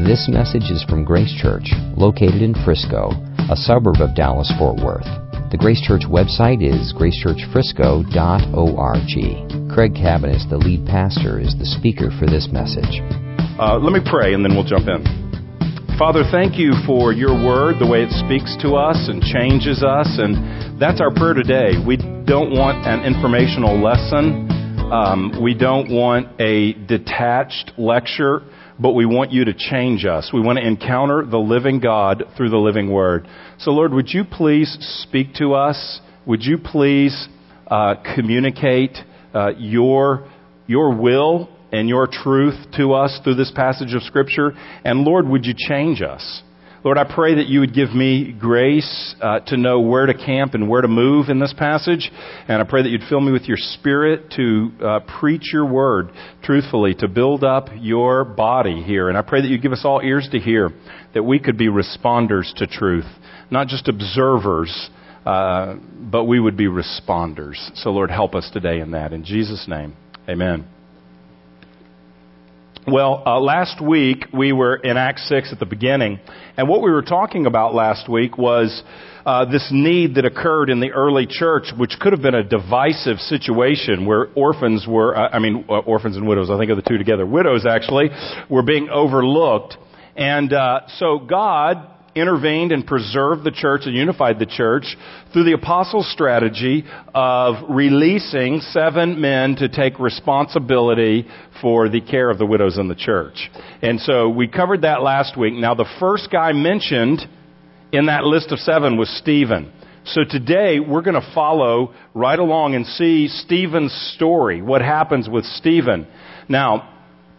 This message is from Grace Church, located in Frisco, a suburb of Dallas Fort Worth. The Grace Church website is gracechurchfrisco.org. Craig Cabaniss, the lead pastor, is the speaker for this message. Uh, let me pray and then we'll jump in. Father, thank you for your word, the way it speaks to us and changes us. And that's our prayer today. We don't want an informational lesson. Um, we don't want a detached lecture but we want you to change us. We want to encounter the living God through the living Word. So, Lord, would you please speak to us? Would you please uh, communicate uh, your, your will and your truth to us through this passage of Scripture? And, Lord, would you change us? Lord, I pray that you would give me grace uh, to know where to camp and where to move in this passage. And I pray that you'd fill me with your spirit to uh, preach your word truthfully, to build up your body here. And I pray that you give us all ears to hear, that we could be responders to truth, not just observers, uh, but we would be responders. So, Lord, help us today in that. In Jesus' name, amen. Well, uh, last week we were in Acts 6 at the beginning, and what we were talking about last week was uh, this need that occurred in the early church, which could have been a divisive situation where orphans were, uh, I mean, uh, orphans and widows, I think of the two together, widows actually, were being overlooked. And uh, so God intervened and preserved the church and unified the church through the apostles' strategy of releasing seven men to take responsibility for the care of the widows in the church. And so we covered that last week. Now, the first guy mentioned in that list of seven was Stephen. So today we're going to follow right along and see Stephen's story, what happens with Stephen. Now,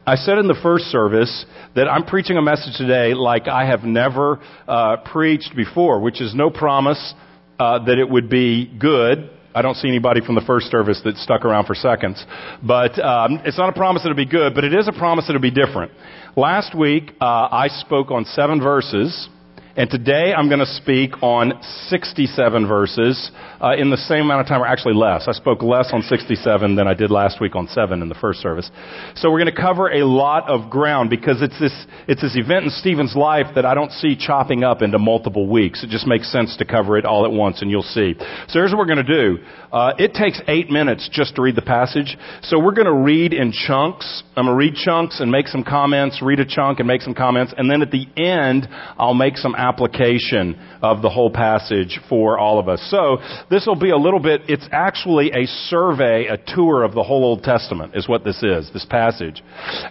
I said in the first service that I'm preaching a message today like I have never uh, preached before, which is no promise uh, that it would be good. I don't see anybody from the first service that stuck around for seconds. But um, it's not a promise that it'll be good, but it is a promise that it'll be different. Last week, uh, I spoke on seven verses and today I'm going to speak on 67 verses uh, in the same amount of time, or actually less. I spoke less on 67 than I did last week on 7 in the first service. So we're going to cover a lot of ground because it's this, it's this event in Stephen's life that I don't see chopping up into multiple weeks. It just makes sense to cover it all at once and you'll see. So here's what we're going to do. Uh, it takes eight minutes just to read the passage. So we're going to read in chunks. I'm going to read chunks and make some comments, read a chunk and make some comments, and then at the end, I'll make some application of the whole passage for all of us. So this will be a little bit, it's actually a survey, a tour of the whole Old Testament is what this is, this passage.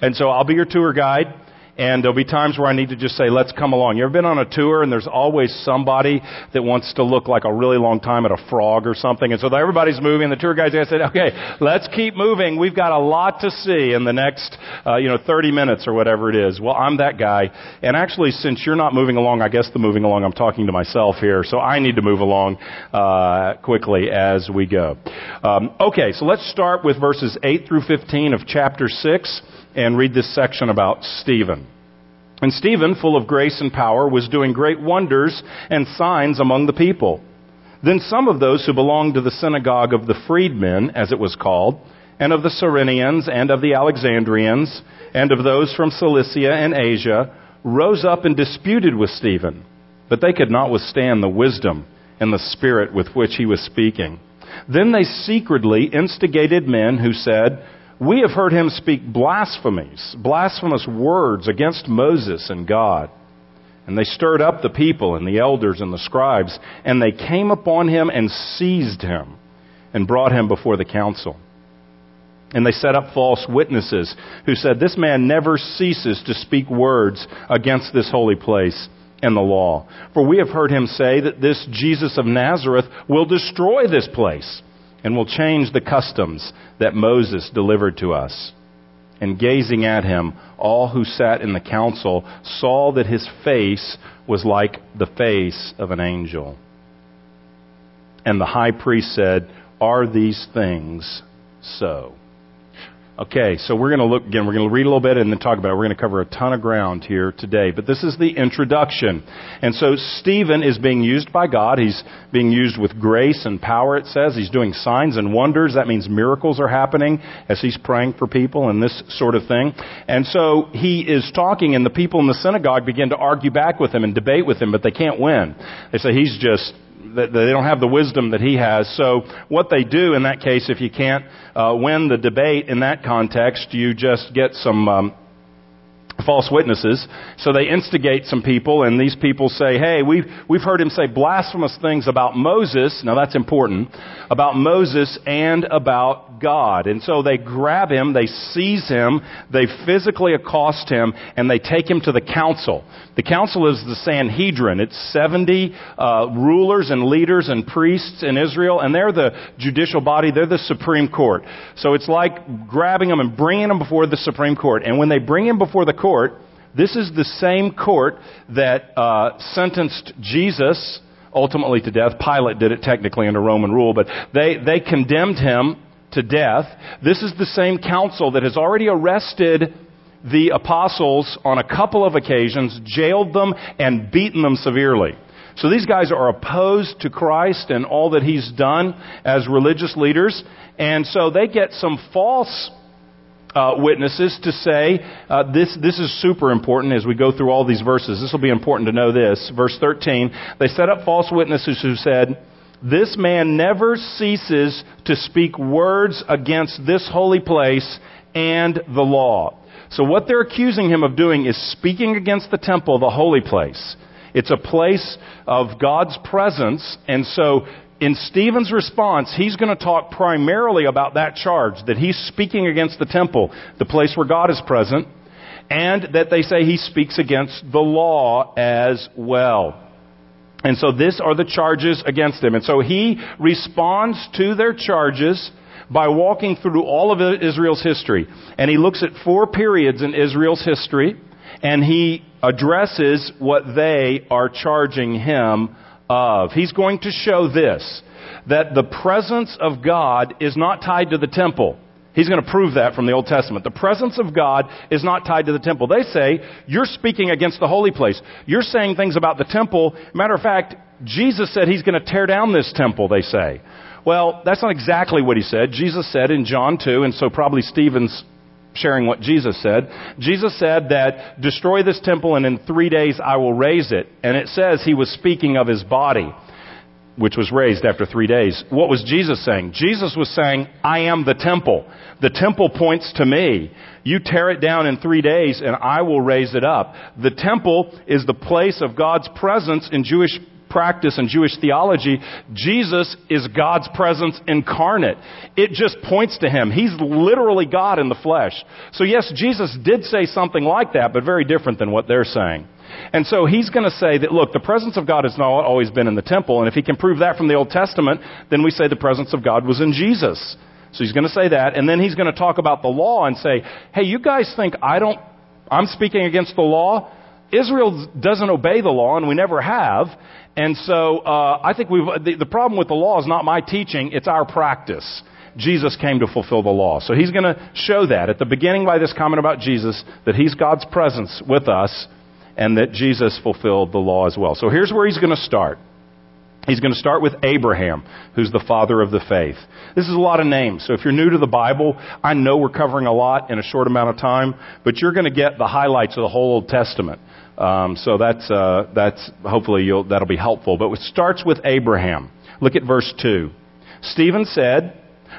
And so I'll be your tour guide. And there'll be times where I need to just say, let's come along. You ever been on a tour and there's always somebody that wants to look like a really long time at a frog or something? And so everybody's moving. The tour guide's going to say, okay, let's keep moving. We've got a lot to see in the next, uh, you know, 30 minutes or whatever it is. Well, I'm that guy. And actually, since you're not moving along, I guess the moving along, I'm talking to myself here. So I need to move along, uh, quickly as we go. Um, okay, so let's start with verses 8 through 15 of chapter 6 and read this section about Stephen. And Stephen, full of grace and power, was doing great wonders and signs among the people. Then some of those who belonged to the synagogue of the freedmen, as it was called, and of the Cyrenians, and of the Alexandrians, and of those from Cilicia and Asia, rose up and disputed with Stephen. But they could not withstand the wisdom and the spirit with which he was speaking. Then they secretly instigated men who said, we have heard him speak blasphemies, blasphemous words against Moses and God. And they stirred up the people and the elders and the scribes, and they came upon him and seized him and brought him before the council. And they set up false witnesses who said, This man never ceases to speak words against this holy place and the law. For we have heard him say that this Jesus of Nazareth will destroy this place and will change the customs that Moses delivered to us. And gazing at him, all who sat in the council saw that his face was like the face of an angel. And the high priest said, Are these things so? Okay, so we're going to look again, we're going to read a little bit and then talk about it. We're going to cover a ton of ground here today. But this is the introduction. And so Stephen is being used by God. He's being used with grace and power, it says. He's doing signs and wonders. That means miracles are happening as he's praying for people and this sort of thing. And so he is talking and the people in the synagogue begin to argue back with him and debate with him, but they can't win. They say he's just they don't have the wisdom that he has. So what they do in that case, if you can't uh, win the debate in that context, you just get some um, false witnesses. So they instigate some people, and these people say, hey, we've, we've heard him say blasphemous things about Moses. Now that's important. About Moses and about God. And so they grab him, they seize him, they physically accost him, and they take him to the council. The council is the Sanhedrin. It's 70 uh, rulers and leaders and priests in Israel, and they're the judicial body. They're the Supreme Court. So it's like grabbing them and bringing them before the Supreme Court. And when they bring him before the court, this is the same court that uh, sentenced Jesus ultimately to death. Pilate did it technically under Roman rule, but they, they condemned him to death. This is the same council that has already arrested the apostles on a couple of occasions, jailed them, and beaten them severely. So these guys are opposed to Christ and all that he's done as religious leaders, and so they get some false uh, witnesses to say uh, this. This is super important as we go through all these verses. This will be important to know this. Verse 13. They set up false witnesses who said, "This man never ceases to speak words against this holy place and the law." So what they're accusing him of doing is speaking against the temple, the holy place. It's a place of God's presence, and so in Stephen's response, he's going to talk primarily about that charge, that he's speaking against the temple, the place where God is present, and that they say he speaks against the law as well. And so this are the charges against him. And so he responds to their charges by walking through all of Israel's history. And he looks at four periods in Israel's history, and he addresses what they are charging him of. He's going to show this that the presence of God is not tied to the temple. He's going to prove that from the Old Testament. The presence of God is not tied to the temple. They say, you're speaking against the holy place. You're saying things about the temple. Matter of fact, Jesus said he's going to tear down this temple, they say. Well, that's not exactly what he said. Jesus said in John 2, and so probably Stephen's sharing what Jesus said. Jesus said that destroy this temple and in three days I will raise it. And it says he was speaking of his body, which was raised after three days. What was Jesus saying? Jesus was saying, I am the temple. The temple points to me. You tear it down in three days and I will raise it up. The temple is the place of God's presence in Jewish practice and Jewish theology, Jesus is God's presence incarnate. It just points to Him. He's literally God in the flesh. So yes, Jesus did say something like that, but very different than what they're saying. And so he's going to say that, look, the presence of God has not always been in the temple, and if he can prove that from the Old Testament, then we say the presence of God was in Jesus. So he's going to say that, and then he's going to talk about the law and say, hey, you guys think I don't, I'm speaking against the law? Israel doesn't obey the law, and we never have. And so uh, I think we've, the, the problem with the law is not my teaching, it's our practice. Jesus came to fulfill the law. So he's going to show that at the beginning by this comment about Jesus, that he's God's presence with us, and that Jesus fulfilled the law as well. So here's where he's going to start. He's going to start with Abraham, who's the father of the faith. This is a lot of names. So if you're new to the Bible, I know we're covering a lot in a short amount of time, but you're going to get the highlights of the whole Old Testament. Um, so that's uh, that's hopefully that'll be helpful. But it starts with Abraham. Look at verse two. Stephen said,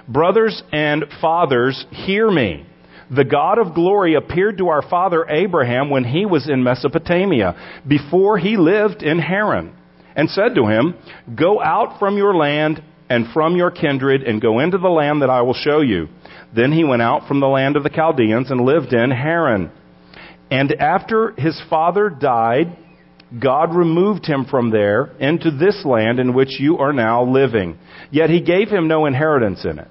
"Brothers and fathers, hear me." The God of glory appeared to our father Abraham when he was in Mesopotamia, before he lived in Haran, and said to him, Go out from your land and from your kindred and go into the land that I will show you. Then he went out from the land of the Chaldeans and lived in Haran. And after his father died, God removed him from there into this land in which you are now living. Yet he gave him no inheritance in it,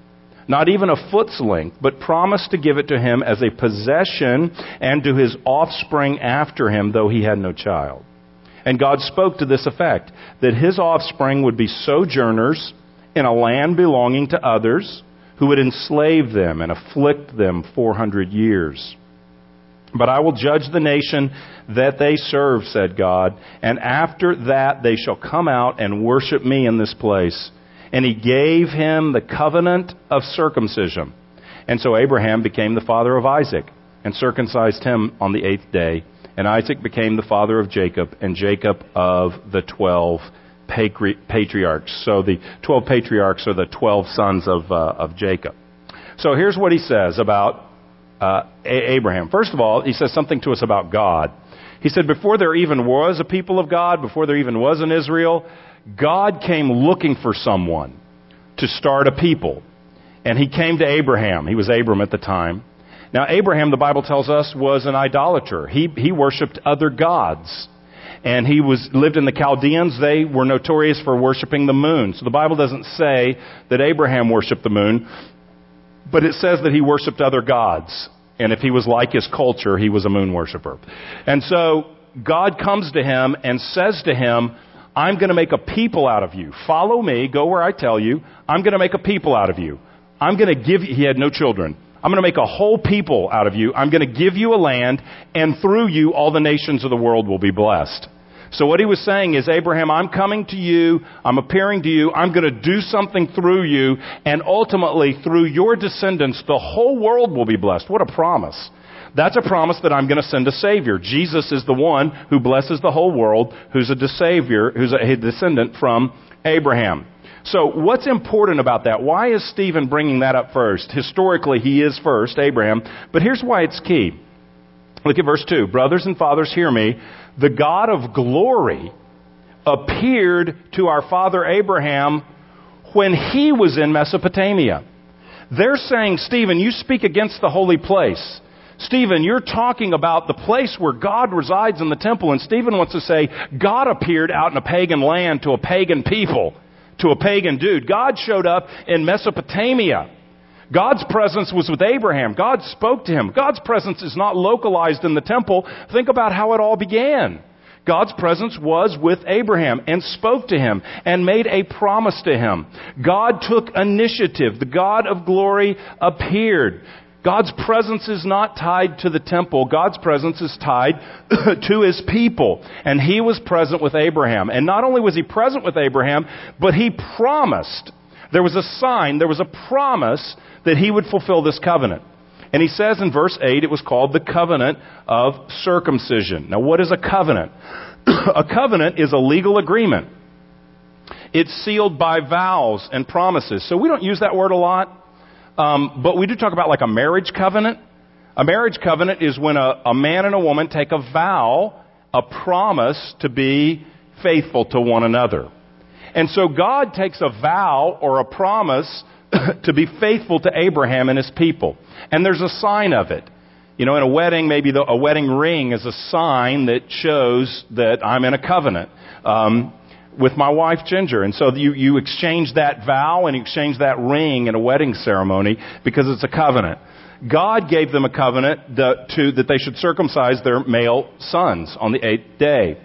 not even a foot's length, but promised to give it to him as a possession and to his offspring after him, though he had no child. And God spoke to this effect, that his offspring would be sojourners in a land belonging to others who would enslave them and afflict them 400 years. But I will judge the nation that they serve, said God, and after that they shall come out and worship me in this place. And he gave him the covenant of circumcision. And so Abraham became the father of Isaac and circumcised him on the eighth day. And Isaac became the father of Jacob, and Jacob of the twelve patriarchs. So the twelve patriarchs are the twelve sons of, uh, of Jacob. So here's what he says about uh, Abraham. First of all, he says something to us about God. He said, before there even was a people of God, before there even was an Israel, God came looking for someone to start a people. And he came to Abraham. He was Abram at the time. Now, Abraham, the Bible tells us, was an idolater. He, he worshiped other gods. And he was, lived in the Chaldeans. They were notorious for worshiping the moon. So the Bible doesn't say that Abraham worshiped the moon, but it says that he worshiped other gods. And if he was like his culture, he was a moon worshiper. And so God comes to him and says to him, I'm going to make a people out of you. Follow me. Go where I tell you. I'm going to make a people out of you. I'm going to give you, he had no children. I'm going to make a whole people out of you. I'm going to give you a land, and through you, all the nations of the world will be blessed. So what he was saying is, Abraham, I'm coming to you. I'm appearing to you. I'm going to do something through you. And ultimately, through your descendants, the whole world will be blessed. What a promise. That's a promise that I'm going to send a Savior. Jesus is the one who blesses the whole world, who's a Savior, who's a descendant from Abraham. So what's important about that? Why is Stephen bringing that up first? Historically, he is first, Abraham. But here's why it's key. Look at verse 2. Brothers and fathers, hear me the God of glory appeared to our father Abraham when he was in Mesopotamia. They're saying, Stephen, you speak against the holy place. Stephen, you're talking about the place where God resides in the temple. And Stephen wants to say, God appeared out in a pagan land to a pagan people, to a pagan dude. God showed up in Mesopotamia. God's presence was with Abraham. God spoke to him. God's presence is not localized in the temple. Think about how it all began. God's presence was with Abraham and spoke to him and made a promise to him. God took initiative. The God of glory appeared. God's presence is not tied to the temple. God's presence is tied to his people. And he was present with Abraham. And not only was he present with Abraham, but he promised. There was a sign, there was a promise that he would fulfill this covenant. And he says in verse 8 it was called the covenant of circumcision. Now, what is a covenant? a covenant is a legal agreement. It's sealed by vows and promises. So we don't use that word a lot, um, but we do talk about like a marriage covenant. A marriage covenant is when a, a man and a woman take a vow, a promise to be faithful to one another. And so God takes a vow or a promise to be faithful to Abraham and his people. And there's a sign of it. You know, in a wedding, maybe the, a wedding ring is a sign that shows that I'm in a covenant um, with my wife Ginger. And so you, you exchange that vow and exchange that ring in a wedding ceremony because it's a covenant. God gave them a covenant that, to, that they should circumcise their male sons on the eighth day.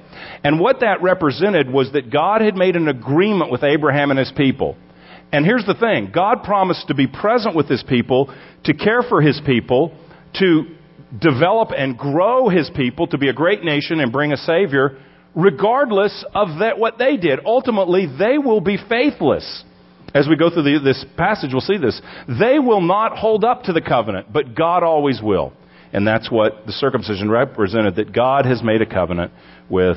And what that represented was that God had made an agreement with Abraham and his people. And here's the thing God promised to be present with his people, to care for his people, to develop and grow his people to be a great nation and bring a Savior, regardless of that, what they did. Ultimately, they will be faithless. As we go through the, this passage, we'll see this. They will not hold up to the covenant, but God always will. And that's what the circumcision represented that God has made a covenant with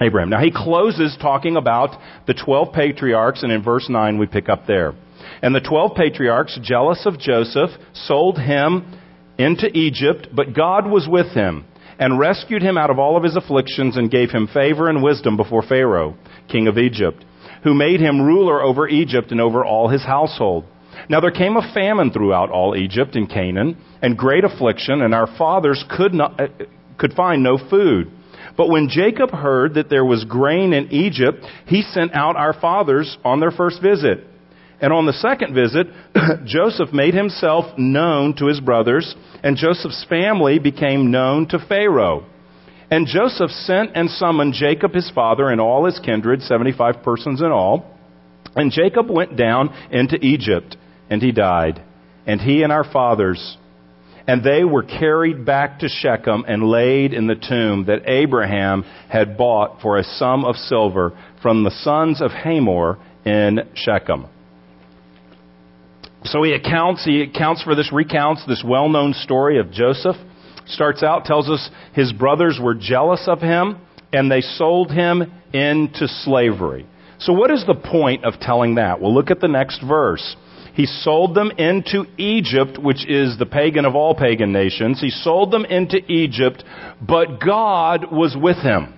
Abraham. Now he closes talking about the 12 patriarchs, and in verse 9 we pick up there. And the 12 patriarchs, jealous of Joseph, sold him into Egypt, but God was with him and rescued him out of all of his afflictions and gave him favor and wisdom before Pharaoh, king of Egypt, who made him ruler over Egypt and over all his household. Now there came a famine throughout all Egypt and Canaan, and great affliction, and our fathers could not, uh, could find no food. But when Jacob heard that there was grain in Egypt, he sent out our fathers on their first visit. And on the second visit, Joseph made himself known to his brothers, and Joseph's family became known to Pharaoh. And Joseph sent and summoned Jacob his father and all his kindred, 75 persons in all. And Jacob went down into Egypt and he died, and he and our fathers, and they were carried back to Shechem and laid in the tomb that Abraham had bought for a sum of silver from the sons of Hamor in Shechem. So he accounts, he accounts for this, recounts this well-known story of Joseph. Starts out, tells us his brothers were jealous of him and they sold him into slavery. So what is the point of telling that? Well, look at the next verse. He sold them into Egypt, which is the pagan of all pagan nations. He sold them into Egypt, but God was with him.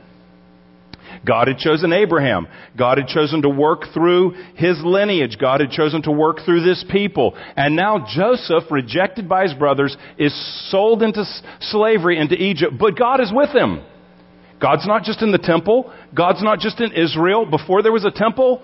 God had chosen Abraham. God had chosen to work through his lineage. God had chosen to work through this people. And now Joseph, rejected by his brothers, is sold into slavery into Egypt, but God is with him. God's not just in the temple. God's not just in Israel. Before there was a temple,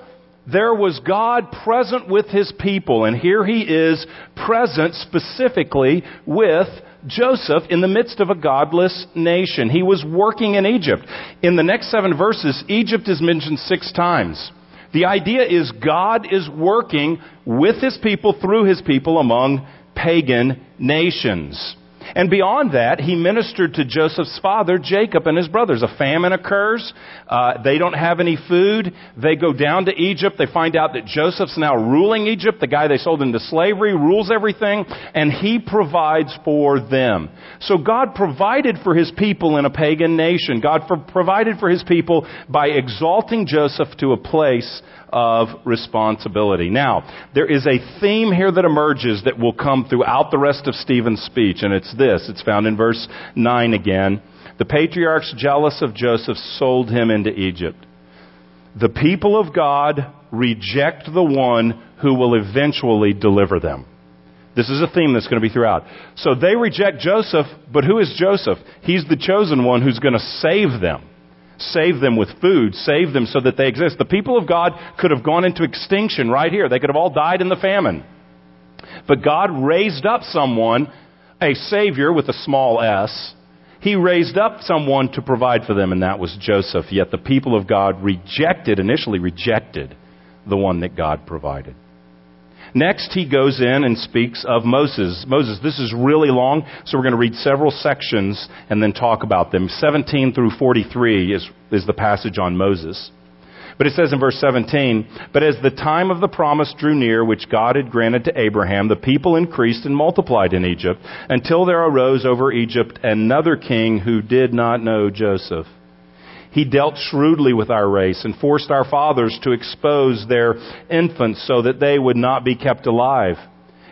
there was God present with his people. And here he is present specifically with Joseph in the midst of a godless nation. He was working in Egypt. In the next seven verses, Egypt is mentioned six times. The idea is God is working with his people, through his people, among pagan nations. And beyond that, he ministered to Joseph's father, Jacob, and his brothers. A famine occurs. Uh, they don't have any food. They go down to Egypt. They find out that Joseph's now ruling Egypt. The guy they sold into slavery rules everything, and he provides for them. So God provided for his people in a pagan nation. God for, provided for his people by exalting Joseph to a place of responsibility. Now, there is a theme here that emerges that will come throughout the rest of Stephen's speech, and it's this. It's found in verse 9 again. The patriarchs, jealous of Joseph, sold him into Egypt. The people of God reject the one who will eventually deliver them. This is a theme that's going to be throughout. So they reject Joseph, but who is Joseph? He's the chosen one who's going to save them save them with food, save them so that they exist. The people of God could have gone into extinction right here. They could have all died in the famine. But God raised up someone, a Savior with a small s. He raised up someone to provide for them, and that was Joseph. Yet the people of God rejected, initially rejected, the one that God provided. Next, he goes in and speaks of Moses. Moses, this is really long, so we're going to read several sections and then talk about them. 17 through 43 is, is the passage on Moses. But it says in verse 17, But as the time of the promise drew near, which God had granted to Abraham, the people increased and multiplied in Egypt, until there arose over Egypt another king who did not know Joseph. He dealt shrewdly with our race and forced our fathers to expose their infants so that they would not be kept alive.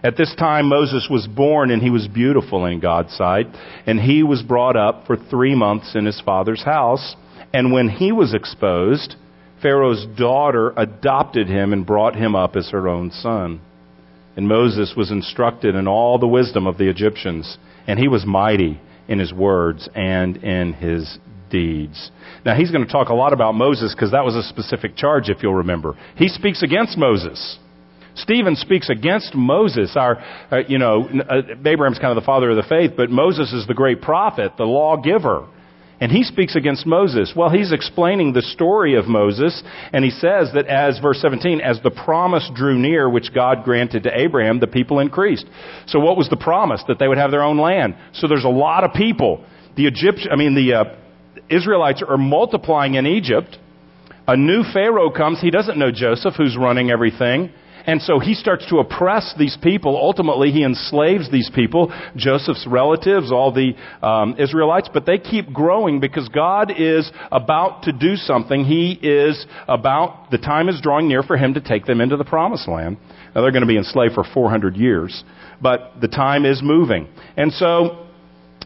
At this time, Moses was born and he was beautiful in God's sight, and he was brought up for three months in his father's house. And when he was exposed, Pharaoh's daughter adopted him and brought him up as her own son. And Moses was instructed in all the wisdom of the Egyptians, and he was mighty in his words and in his deeds. Now, he's going to talk a lot about Moses because that was a specific charge, if you'll remember. He speaks against Moses. Stephen speaks against Moses. Our, uh, you know, uh, Abraham's kind of the father of the faith, but Moses is the great prophet, the lawgiver. And he speaks against Moses. Well, he's explaining the story of Moses, and he says that as, verse 17, as the promise drew near which God granted to Abraham, the people increased. So what was the promise? That they would have their own land. So there's a lot of people. The Egyptian, I mean, the, uh, Israelites are multiplying in Egypt. A new Pharaoh comes. He doesn't know Joseph, who's running everything. And so he starts to oppress these people. Ultimately, he enslaves these people, Joseph's relatives, all the um, Israelites, but they keep growing because God is about to do something. He is about, the time is drawing near for him to take them into the promised land. Now, they're going to be enslaved for 400 years, but the time is moving. And so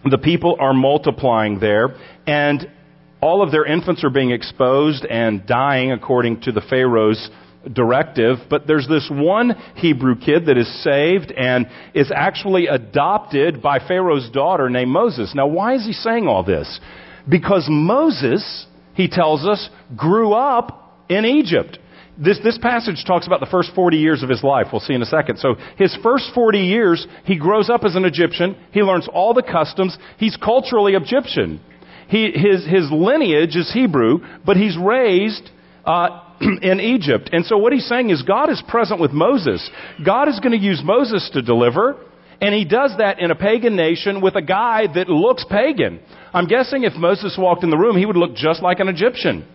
the people are multiplying there, and all of their infants are being exposed and dying according to the Pharaoh's directive, but there's this one Hebrew kid that is saved and is actually adopted by Pharaoh's daughter named Moses. Now, why is he saying all this? Because Moses, he tells us, grew up in Egypt. This, this passage talks about the first 40 years of his life. We'll see in a second. So his first 40 years, he grows up as an Egyptian. He learns all the customs. He's culturally Egyptian. He, his, his lineage is Hebrew, but he's raised uh, in Egypt. And so what he's saying is God is present with Moses. God is going to use Moses to deliver. And he does that in a pagan nation with a guy that looks pagan. I'm guessing if Moses walked in the room, he would look just like an Egyptian.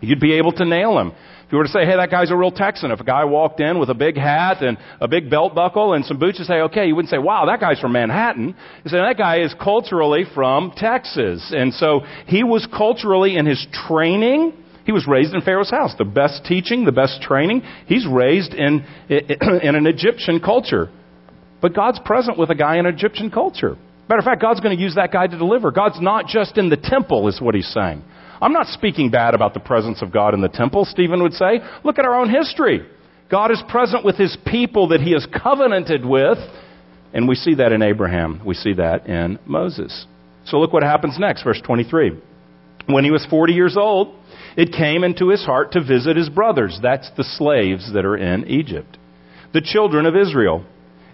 You'd be able to nail him. If you were to say, hey, that guy's a real Texan, if a guy walked in with a big hat and a big belt buckle and some boots, you say, okay, you wouldn't say, wow, that guy's from Manhattan. You say, that guy is culturally from Texas. And so he was culturally in his training, he was raised in Pharaoh's house. The best teaching, the best training. He's raised in, in an Egyptian culture. But God's present with a guy in Egyptian culture. Matter of fact, God's going to use that guy to deliver. God's not just in the temple, is what he's saying. I'm not speaking bad about the presence of God in the temple, Stephen would say. Look at our own history. God is present with his people that he has covenanted with, and we see that in Abraham. We see that in Moses. So look what happens next, verse 23. When he was 40 years old, it came into his heart to visit his brothers. That's the slaves that are in Egypt. The children of Israel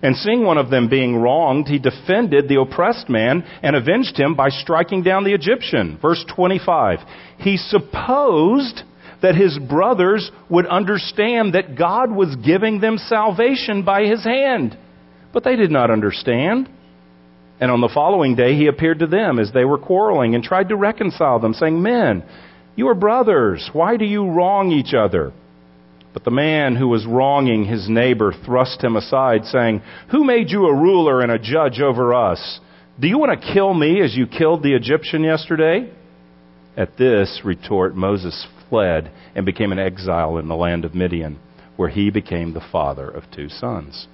and seeing one of them being wronged, he defended the oppressed man and avenged him by striking down the Egyptian. Verse 25. He supposed that his brothers would understand that God was giving them salvation by his hand. But they did not understand. And on the following day, he appeared to them as they were quarreling and tried to reconcile them, saying, Men, you are brothers. Why do you wrong each other? But the man who was wronging his neighbor thrust him aside, saying, Who made you a ruler and a judge over us? Do you want to kill me as you killed the Egyptian yesterday? At this retort, Moses fled and became an exile in the land of Midian, where he became the father of two sons.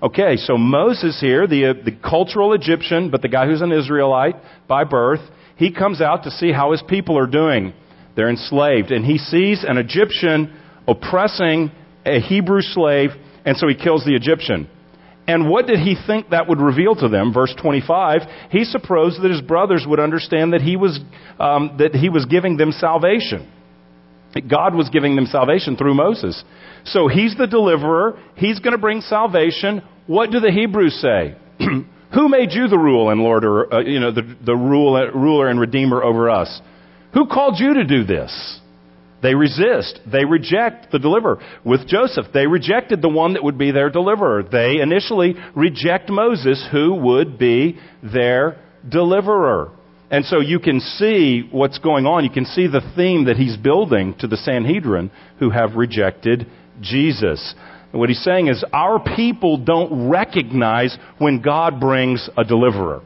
Okay, so Moses here, the, uh, the cultural Egyptian, but the guy who's an Israelite by birth, he comes out to see how his people are doing. They're enslaved, and he sees an Egyptian oppressing a Hebrew slave, and so he kills the Egyptian. And what did he think that would reveal to them? Verse 25, he supposed that his brothers would understand that he was, um, that he was giving them salvation. God was giving them salvation through Moses. So he's the deliverer. He's going to bring salvation. What do the Hebrews say? Who made you the rule and Lord, or, uh, you know, the, the rule, ruler and redeemer over us? Who called you to do this? They resist. They reject the deliverer. With Joseph, they rejected the one that would be their deliverer. They initially reject Moses, who would be their deliverer. And so you can see what's going on. You can see the theme that he's building to the Sanhedrin who have rejected Jesus. And what he's saying is our people don't recognize when God brings a deliverer.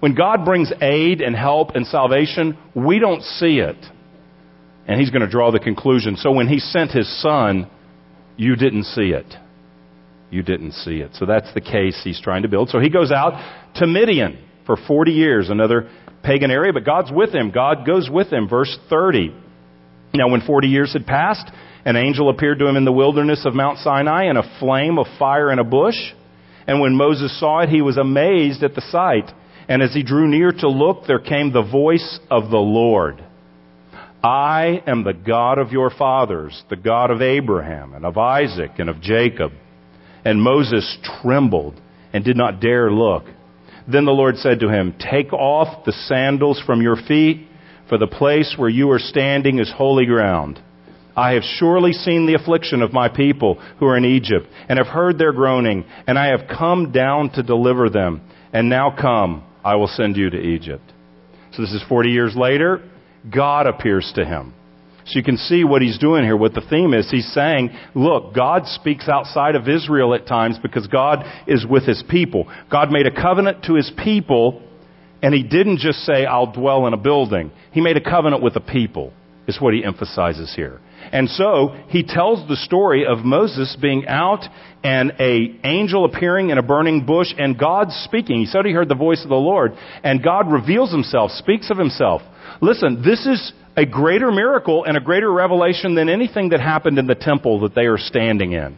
When God brings aid and help and salvation, we don't see it. And he's going to draw the conclusion. So when he sent his son, you didn't see it. You didn't see it. So that's the case he's trying to build. So he goes out to Midian for 40 years, another pagan area, but God's with him. God goes with him. Verse 30. Now, when 40 years had passed, an angel appeared to him in the wilderness of Mount Sinai in a flame of fire in a bush. And when Moses saw it, he was amazed at the sight. And as he drew near to look, there came the voice of the Lord I am the God of your fathers, the God of Abraham and of Isaac and of Jacob. And Moses trembled and did not dare look. Then the Lord said to him, Take off the sandals from your feet, for the place where you are standing is holy ground. I have surely seen the affliction of my people who are in Egypt, and have heard their groaning, and I have come down to deliver them. And now come, I will send you to Egypt. So this is 40 years later. God appears to him. So you can see what he's doing here, what the theme is. He's saying, look, God speaks outside of Israel at times because God is with his people. God made a covenant to his people, and he didn't just say, I'll dwell in a building. He made a covenant with the people, is what he emphasizes here. And so he tells the story of Moses being out and a angel appearing in a burning bush and God speaking. He said he heard the voice of the Lord and God reveals himself, speaks of himself. Listen, this is a greater miracle and a greater revelation than anything that happened in the temple that they are standing in.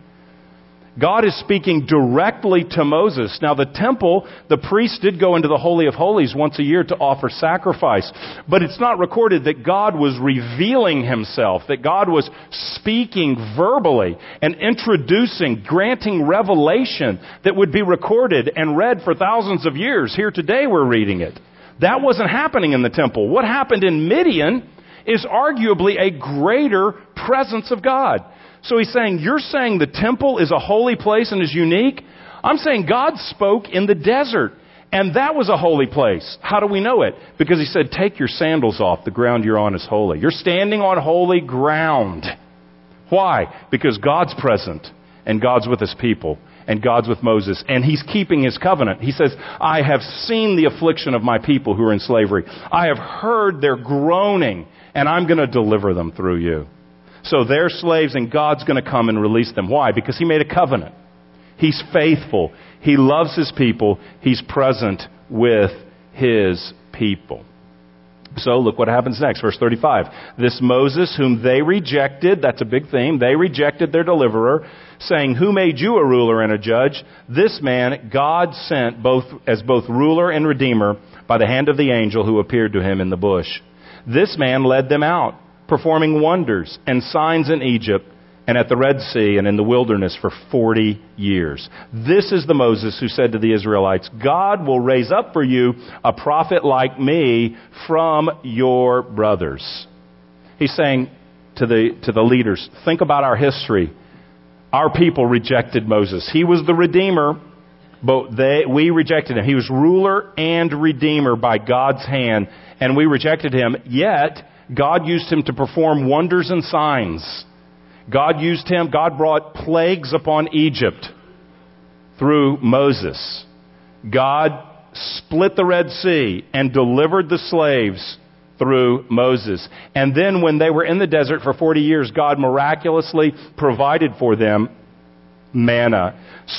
God is speaking directly to Moses. Now, the temple, the priest did go into the Holy of Holies once a year to offer sacrifice. But it's not recorded that God was revealing himself, that God was speaking verbally and introducing, granting revelation that would be recorded and read for thousands of years. Here today we're reading it. That wasn't happening in the temple. What happened in Midian is arguably a greater presence of God. So he's saying, You're saying the temple is a holy place and is unique? I'm saying God spoke in the desert. And that was a holy place. How do we know it? Because he said, Take your sandals off. The ground you're on is holy. You're standing on holy ground. Why? Because God's present and God's with his people and God's with Moses and he's keeping his covenant. He says, I have seen the affliction of my people who are in slavery. I have heard their groaning and I'm going to deliver them through you. So they're slaves and God's going to come and release them. Why? Because he made a covenant. He's faithful. He loves his people. He's present with his people. So look what happens next. Verse 35. This Moses, whom they rejected, that's a big theme, they rejected their deliverer, saying, Who made you a ruler and a judge? This man God sent both as both ruler and redeemer by the hand of the angel who appeared to him in the bush. This man led them out, performing wonders and signs in Egypt and at the Red Sea and in the wilderness for 40 years. This is the Moses who said to the Israelites, God will raise up for you a prophet like me from your brothers. He's saying to the, to the leaders, think about our history. Our people rejected Moses. He was the Redeemer, but they, we rejected him. He was ruler and Redeemer by God's hand, and we rejected him. Yet, God used him to perform wonders and signs God used him, God brought plagues upon Egypt through Moses. God split the Red Sea and delivered the slaves through Moses. And then when they were in the desert for 40 years, God miraculously provided for them manna.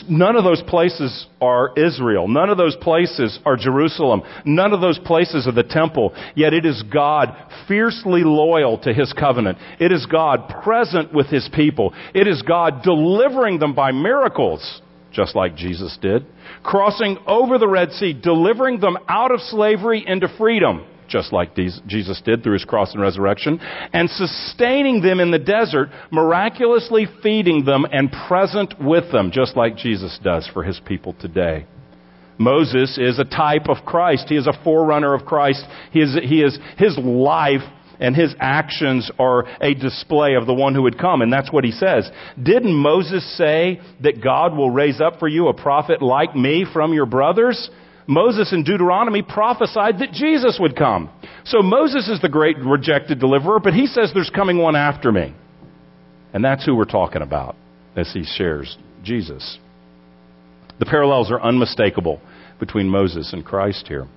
None of those places are Israel. None of those places are Jerusalem. None of those places are the temple. Yet it is God fiercely loyal to His covenant. It is God present with His people. It is God delivering them by miracles, just like Jesus did. Crossing over the Red Sea, delivering them out of slavery into freedom just like Jesus did through his cross and resurrection, and sustaining them in the desert, miraculously feeding them and present with them, just like Jesus does for his people today. Moses is a type of Christ. He is a forerunner of Christ. He is, he is, his life and his actions are a display of the one who would come. And that's what he says. Didn't Moses say that God will raise up for you a prophet like me from your brothers? Moses in Deuteronomy prophesied that Jesus would come. So Moses is the great rejected deliverer, but he says there's coming one after me. And that's who we're talking about as he shares Jesus. The parallels are unmistakable between Moses and Christ here.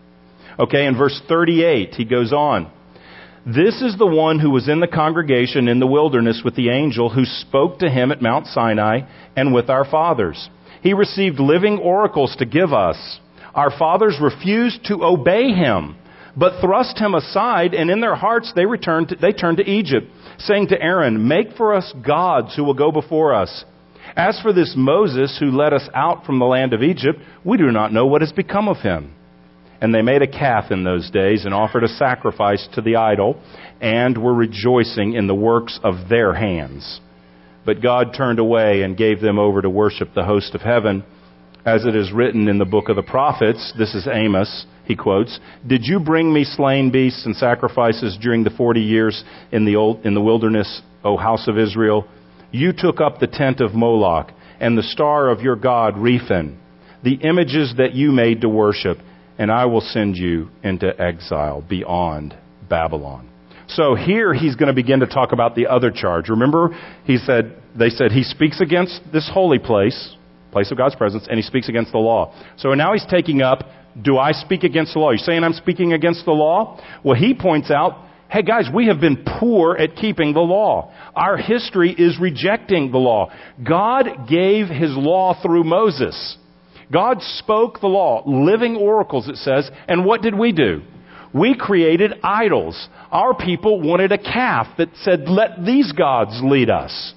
Okay, in verse 38, he goes on. This is the one who was in the congregation in the wilderness with the angel who spoke to him at Mount Sinai and with our fathers. He received living oracles to give us our fathers refused to obey him, but thrust him aside, and in their hearts they returned to, they turned to Egypt, saying to Aaron, Make for us gods who will go before us. As for this Moses who led us out from the land of Egypt, we do not know what has become of him. And they made a calf in those days and offered a sacrifice to the idol, and were rejoicing in the works of their hands. But God turned away and gave them over to worship the host of heaven as it is written in the book of the prophets, this is Amos, he quotes, Did you bring me slain beasts and sacrifices during the forty years in the, old, in the wilderness, O house of Israel? You took up the tent of Moloch and the star of your god Rephan, the images that you made to worship, and I will send you into exile beyond Babylon. So here he's going to begin to talk about the other charge. Remember, he said, they said he speaks against this holy place, place of God's presence, and he speaks against the law. So now he's taking up, do I speak against the law? You're saying I'm speaking against the law? Well, he points out, hey guys, we have been poor at keeping the law. Our history is rejecting the law. God gave his law through Moses. God spoke the law, living oracles, it says, and what did we do? We created idols. Our people wanted a calf that said, let these gods lead us.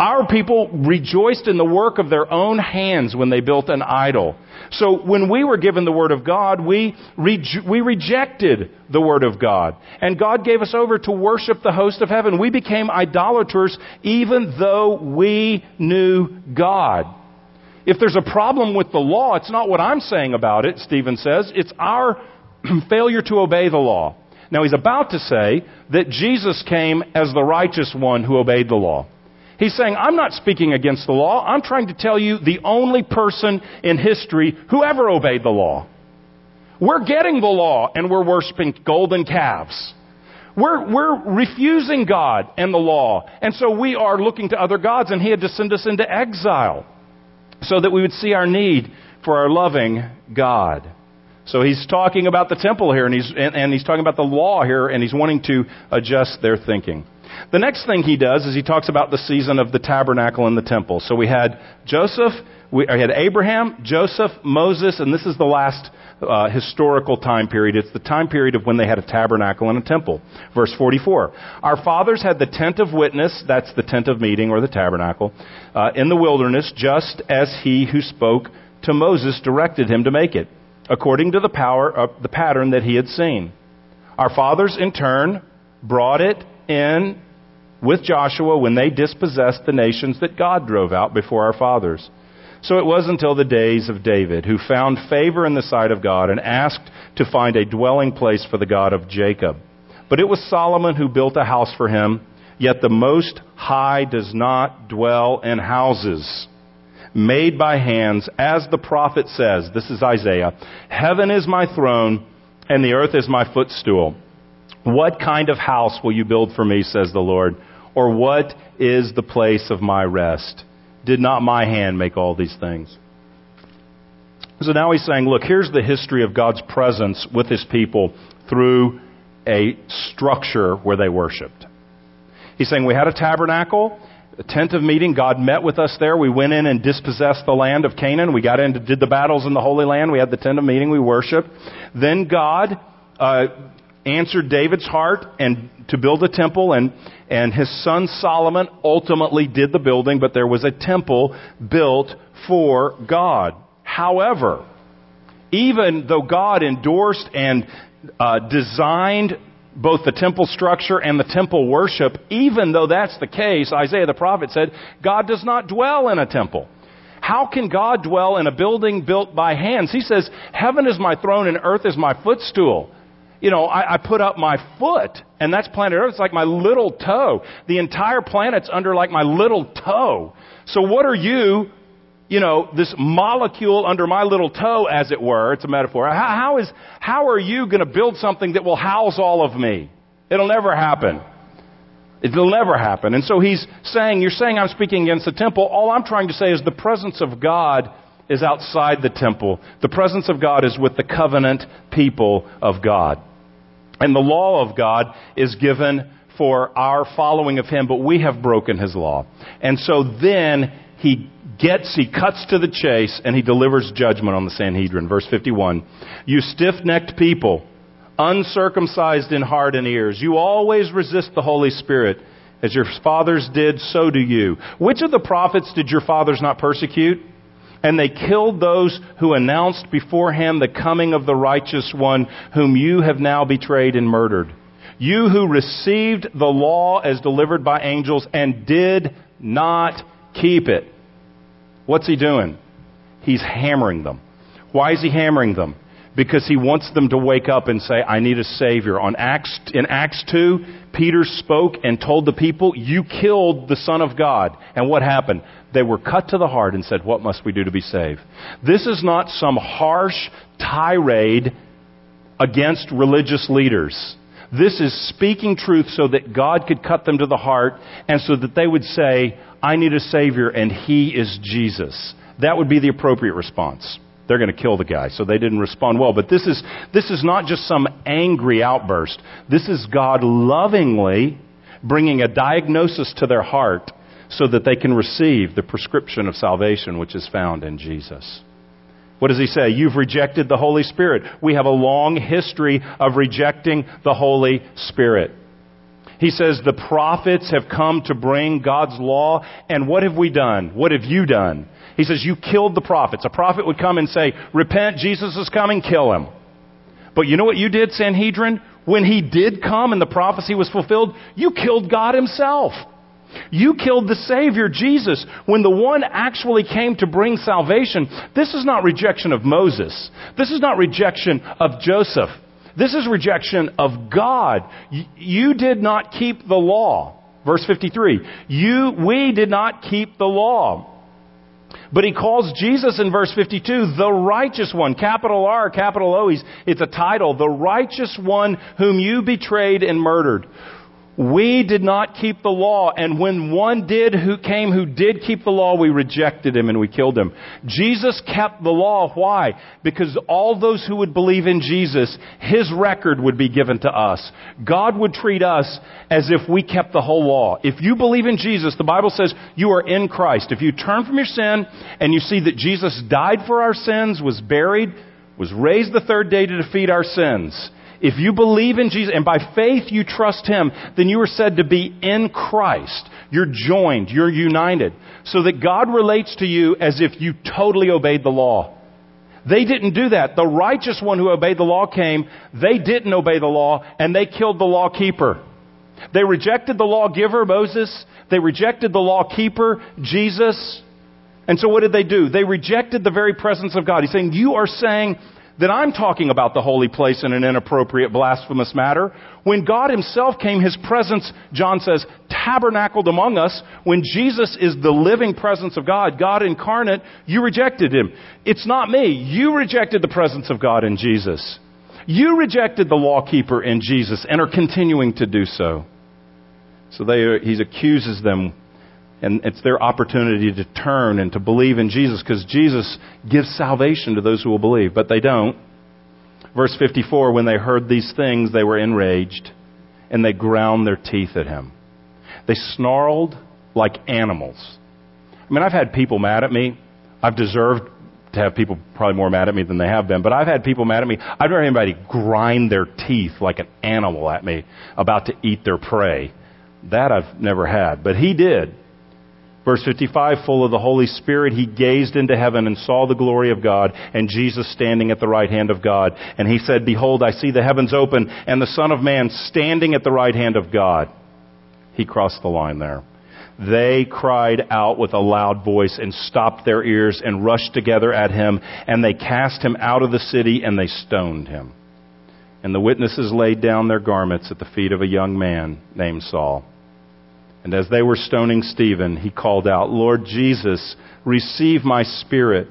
Our people rejoiced in the work of their own hands when they built an idol. So when we were given the Word of God, we, we rejected the Word of God. And God gave us over to worship the host of heaven. We became idolaters even though we knew God. If there's a problem with the law, it's not what I'm saying about it, Stephen says. It's our failure to obey the law. Now he's about to say that Jesus came as the righteous one who obeyed the law. He's saying, I'm not speaking against the law. I'm trying to tell you the only person in history who ever obeyed the law. We're getting the law and we're worshiping golden calves. We're, we're refusing God and the law. And so we are looking to other gods and he had to send us into exile so that we would see our need for our loving God. So he's talking about the temple here and he's, and, and he's talking about the law here and he's wanting to adjust their thinking. The next thing he does is he talks about the season of the tabernacle and the temple. So we had Joseph, we had Abraham, Joseph, Moses, and this is the last uh, historical time period. It's the time period of when they had a tabernacle and a temple. Verse 44. Our fathers had the tent of witness, that's the tent of meeting or the tabernacle, uh, in the wilderness, just as he who spoke to Moses directed him to make it, according to the power of the pattern that he had seen. Our fathers, in turn, brought it in with Joshua when they dispossessed the nations that God drove out before our fathers. So it was until the days of David, who found favor in the sight of God and asked to find a dwelling place for the God of Jacob. But it was Solomon who built a house for him, yet the Most High does not dwell in houses made by hands, as the prophet says. This is Isaiah. Heaven is my throne, and the earth is my footstool. What kind of house will you build for me, says the Lord? Or what is the place of my rest? Did not my hand make all these things? So now he's saying, look, here's the history of God's presence with his people through a structure where they worshiped. He's saying we had a tabernacle, a tent of meeting. God met with us there. We went in and dispossessed the land of Canaan. We got in, did the battles in the Holy Land. We had the tent of meeting. We worshiped. Then God uh, answered David's heart and to build a temple and, and his son Solomon ultimately did the building, but there was a temple built for God. However, even though God endorsed and uh, designed both the temple structure and the temple worship, even though that's the case, Isaiah the prophet said, God does not dwell in a temple. How can God dwell in a building built by hands? He says, Heaven is my throne and earth is my footstool you know, I, I put up my foot, and that's planet Earth. It's like my little toe. The entire planet's under like my little toe. So what are you, you know, this molecule under my little toe, as it were? It's a metaphor. How, how is, how are you going to build something that will house all of me? It'll never happen. It'll never happen. And so he's saying, you're saying I'm speaking against the temple. All I'm trying to say is the presence of God is outside the temple. The presence of God is with the covenant people of God. And the law of God is given for our following of Him, but we have broken His law. And so then He gets, He cuts to the chase and He delivers judgment on the Sanhedrin. Verse 51. You stiff-necked people, uncircumcised in heart and ears, you always resist the Holy Spirit. As your fathers did, so do you. Which of the prophets did your fathers not persecute? And they killed those who announced beforehand the coming of the righteous one, whom you have now betrayed and murdered. You who received the law as delivered by angels and did not keep it. What's he doing? He's hammering them. Why is he hammering them? Because he wants them to wake up and say, I need a Savior. On Acts, in Acts 2, Peter spoke and told the people, You killed the Son of God. And what happened? They were cut to the heart and said, What must we do to be saved? This is not some harsh tirade against religious leaders. This is speaking truth so that God could cut them to the heart and so that they would say, I need a Savior and He is Jesus. That would be the appropriate response. They're going to kill the guy. So they didn't respond well. But this is, this is not just some angry outburst. This is God lovingly bringing a diagnosis to their heart so that they can receive the prescription of salvation which is found in Jesus. What does he say? You've rejected the Holy Spirit. We have a long history of rejecting the Holy Spirit. He says the prophets have come to bring God's law, and what have we done? What have you done? He says, You killed the prophets. A prophet would come and say, Repent, Jesus is coming, kill him. But you know what you did, Sanhedrin? When he did come and the prophecy was fulfilled, you killed God himself. You killed the Savior, Jesus, when the one actually came to bring salvation. This is not rejection of Moses. This is not rejection of Joseph. This is rejection of God. You did not keep the law. Verse 53. You, we did not keep the law. But he calls Jesus in verse 52 the righteous one. Capital R, capital O. He's, it's a title. The righteous one whom you betrayed and murdered. We did not keep the law, and when one did who came who did keep the law, we rejected him and we killed him. Jesus kept the law. Why? Because all those who would believe in Jesus, his record would be given to us. God would treat us as if we kept the whole law. If you believe in Jesus, the Bible says you are in Christ. If you turn from your sin and you see that Jesus died for our sins, was buried, was raised the third day to defeat our sins, if you believe in Jesus and by faith you trust Him, then you are said to be in Christ. You're joined. You're united. So that God relates to you as if you totally obeyed the law. They didn't do that. The righteous one who obeyed the law came. They didn't obey the law and they killed the law keeper. They rejected the lawgiver, Moses. They rejected the law keeper, Jesus. And so what did they do? They rejected the very presence of God. He's saying, you are saying that I'm talking about the holy place in an inappropriate, blasphemous matter. When God Himself came, His presence, John says, tabernacled among us. When Jesus is the living presence of God, God incarnate, you rejected Him. It's not me. You rejected the presence of God in Jesus. You rejected the lawkeeper in Jesus and are continuing to do so. So they, he accuses them and it's their opportunity to turn and to believe in Jesus because Jesus gives salvation to those who will believe, but they don't. Verse 54 When they heard these things, they were enraged and they ground their teeth at him. They snarled like animals. I mean, I've had people mad at me. I've deserved to have people probably more mad at me than they have been, but I've had people mad at me. I've never had anybody grind their teeth like an animal at me about to eat their prey. That I've never had, but he did. Verse 55, full of the Holy Spirit, he gazed into heaven and saw the glory of God and Jesus standing at the right hand of God. And he said, Behold, I see the heavens open and the Son of Man standing at the right hand of God. He crossed the line there. They cried out with a loud voice and stopped their ears and rushed together at him and they cast him out of the city and they stoned him. And the witnesses laid down their garments at the feet of a young man named Saul. And as they were stoning Stephen, he called out, Lord Jesus, receive my spirit.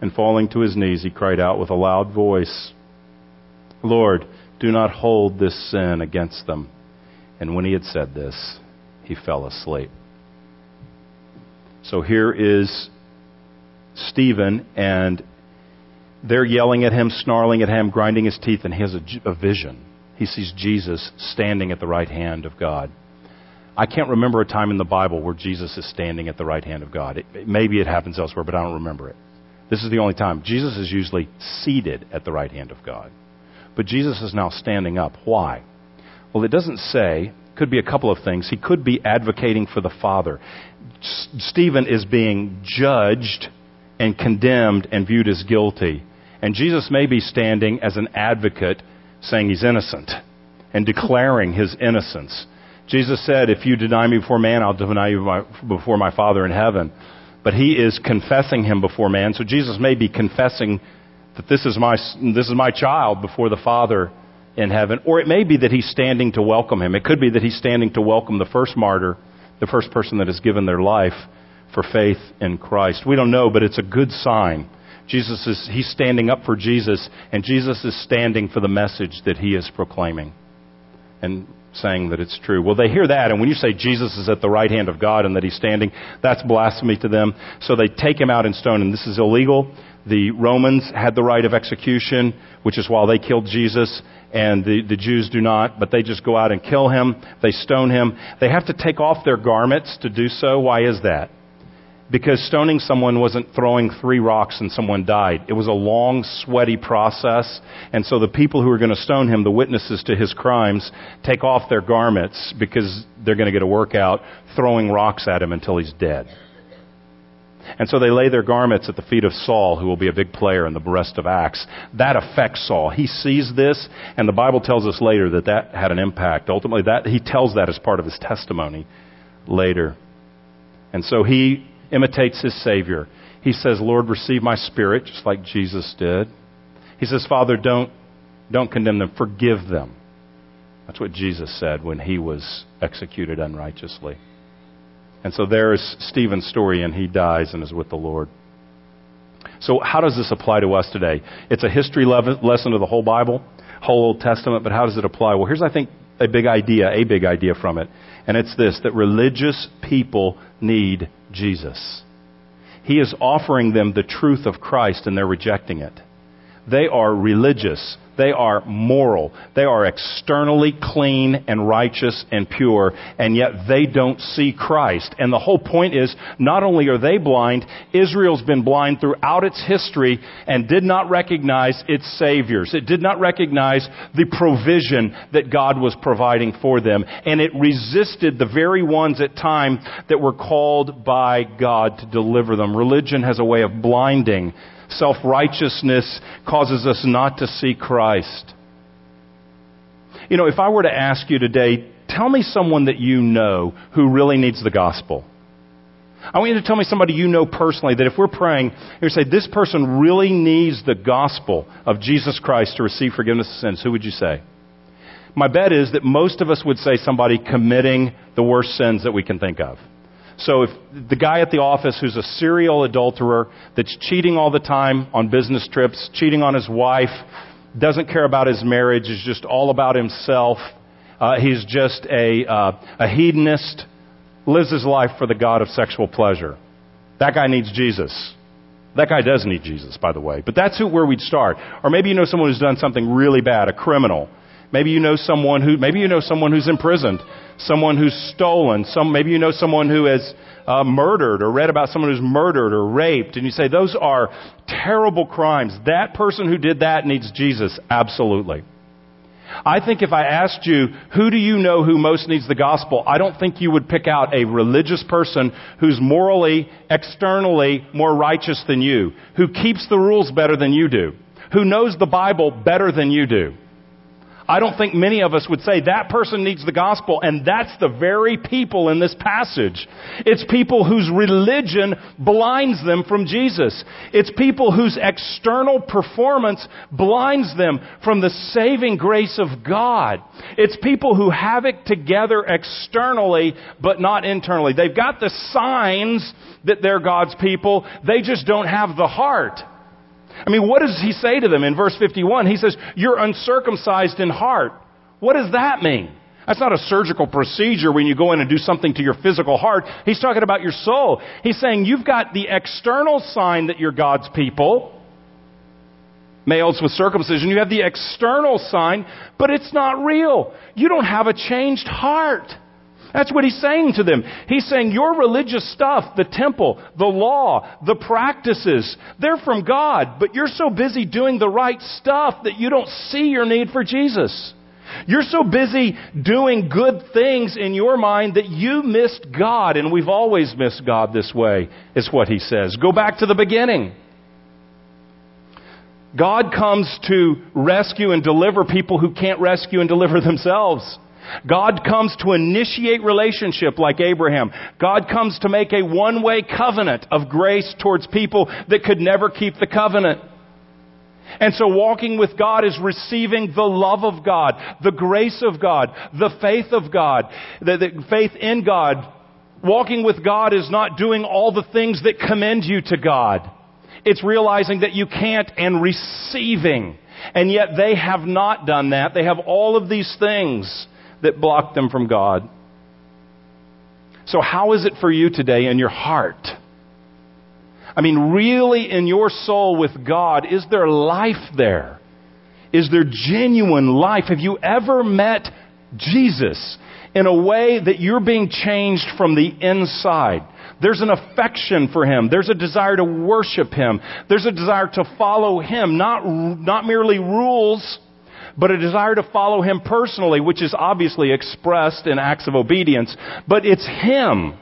And falling to his knees, he cried out with a loud voice, Lord, do not hold this sin against them. And when he had said this, he fell asleep. So here is Stephen, and they're yelling at him, snarling at him, grinding his teeth, and he has a, a vision. He sees Jesus standing at the right hand of God. I can't remember a time in the Bible where Jesus is standing at the right hand of God. It, maybe it happens elsewhere, but I don't remember it. This is the only time. Jesus is usually seated at the right hand of God. But Jesus is now standing up. Why? Well, it doesn't say. Could be a couple of things. He could be advocating for the Father. S- Stephen is being judged and condemned and viewed as guilty. And Jesus may be standing as an advocate saying he's innocent and declaring his innocence. Jesus said, If you deny me before man, I'll deny you before my Father in heaven. But he is confessing him before man. So Jesus may be confessing that this is my, this is my child before the Father in heaven. Or it may be that he's standing to welcome him. It could be that he's standing to welcome the first martyr, the first person that has given their life for faith in Christ. We don't know, but it's a good sign. Jesus is, he's standing up for Jesus, and Jesus is standing for the message that he is proclaiming. And saying that it's true. Well, they hear that, and when you say Jesus is at the right hand of God and that he's standing, that's blasphemy to them. So they take him out and stone him. This is illegal. The Romans had the right of execution, which is why they killed Jesus, and the, the Jews do not, but they just go out and kill him. They stone him. They have to take off their garments to do so. Why is that? Because stoning someone wasn't throwing three rocks and someone died. It was a long, sweaty process. And so the people who are going to stone him, the witnesses to his crimes, take off their garments because they're going to get a workout throwing rocks at him until he's dead. And so they lay their garments at the feet of Saul, who will be a big player in the rest of Acts. That affects Saul. He sees this, and the Bible tells us later that that had an impact. Ultimately, that he tells that as part of his testimony later. And so he imitates his Savior. He says, Lord, receive my spirit, just like Jesus did. He says, Father, don't Don't condemn them, forgive them. That's what Jesus said when he was executed unrighteously. And so there's Stephen's story, and he dies and is with the Lord. So, how does this apply to us today? It's a history lesson of the whole Bible, whole Old Testament, but how does it apply? Well, here's, I think, a big idea, a big idea from it. And it's this that religious people need Jesus. He is offering them the truth of Christ, and they're rejecting it. They are religious they are moral. They are externally clean and righteous and pure, and yet they don't see Christ. And the whole point is, not only are they blind, Israel's been blind throughout its history and did not recognize its saviors. It did not recognize the provision that God was providing for them. And it resisted the very ones at time that were called by God to deliver them. Religion has a way of blinding Self righteousness causes us not to see Christ. You know, if I were to ask you today, tell me someone that you know who really needs the gospel. I want you to tell me somebody you know personally that if we're praying, you say, this person really needs the gospel of Jesus Christ to receive forgiveness of sins. Who would you say? My bet is that most of us would say somebody committing the worst sins that we can think of. So if the guy at the office who's a serial adulterer that's cheating all the time on business trips, cheating on his wife, doesn't care about his marriage, is just all about himself, uh, he's just a, uh, a hedonist, lives his life for the God of sexual pleasure. That guy needs Jesus. That guy does need Jesus, by the way. But that's who, where we'd start. Or maybe you know someone who's done something really bad, a criminal. Maybe you know someone who, maybe you know someone who's imprisoned someone who's stolen. Some, maybe you know someone who has uh, murdered or read about someone who's murdered or raped. And you say, those are terrible crimes. That person who did that needs Jesus. Absolutely. I think if I asked you, who do you know who most needs the gospel? I don't think you would pick out a religious person who's morally, externally more righteous than you, who keeps the rules better than you do, who knows the Bible better than you do. I don't think many of us would say that person needs the gospel, and that's the very people in this passage. It's people whose religion blinds them from Jesus. It's people whose external performance blinds them from the saving grace of God. It's people who have it together externally, but not internally. They've got the signs that they're God's people, they just don't have the heart. I mean, what does he say to them in verse 51? He says, You're uncircumcised in heart. What does that mean? That's not a surgical procedure when you go in and do something to your physical heart. He's talking about your soul. He's saying you've got the external sign that you're God's people, males with circumcision. You have the external sign, but it's not real. You don't have a changed heart. That's what he's saying to them. He's saying your religious stuff, the temple, the law, the practices, they're from God, but you're so busy doing the right stuff that you don't see your need for Jesus. You're so busy doing good things in your mind that you missed God, and we've always missed God this way, is what he says. Go back to the beginning. God comes to rescue and deliver people who can't rescue and deliver themselves. God comes to initiate relationship like Abraham. God comes to make a one-way covenant of grace towards people that could never keep the covenant. And so walking with God is receiving the love of God, the grace of God, the faith of God, the, the faith in God. Walking with God is not doing all the things that commend you to God. It's realizing that you can't and receiving. And yet they have not done that. They have all of these things that block them from God. So, how is it for you today in your heart? I mean, really in your soul with God, is there life there? Is there genuine life? Have you ever met Jesus in a way that you're being changed from the inside? There's an affection for Him. There's a desire to worship Him. There's a desire to follow Him, not, not merely rules, but a desire to follow Him personally, which is obviously expressed in acts of obedience, but it's Him.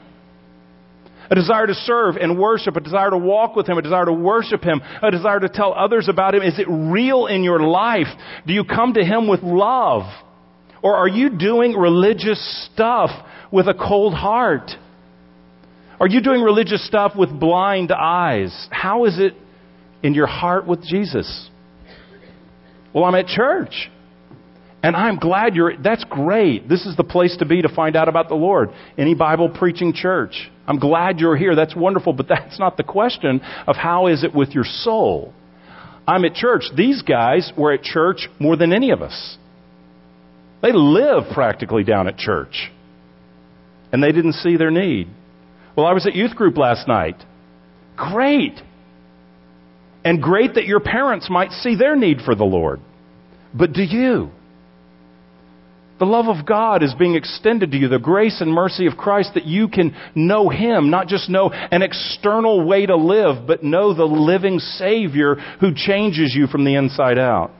A desire to serve and worship, a desire to walk with Him, a desire to worship Him, a desire to tell others about Him. Is it real in your life? Do you come to Him with love? Or are you doing religious stuff with a cold heart? Are you doing religious stuff with blind eyes? How is it in your heart with Jesus? Well, I'm at church. And I'm glad you're, that's great. This is the place to be to find out about the Lord. Any Bible preaching church. I'm glad you're here. That's wonderful, but that's not the question of how is it with your soul. I'm at church. These guys were at church more than any of us. They live practically down at church. And they didn't see their need. Well, I was at youth group last night. Great. And great that your parents might see their need for the Lord. But do you? The love of God is being extended to you, the grace and mercy of Christ that you can know Him, not just know an external way to live, but know the living Savior who changes you from the inside out.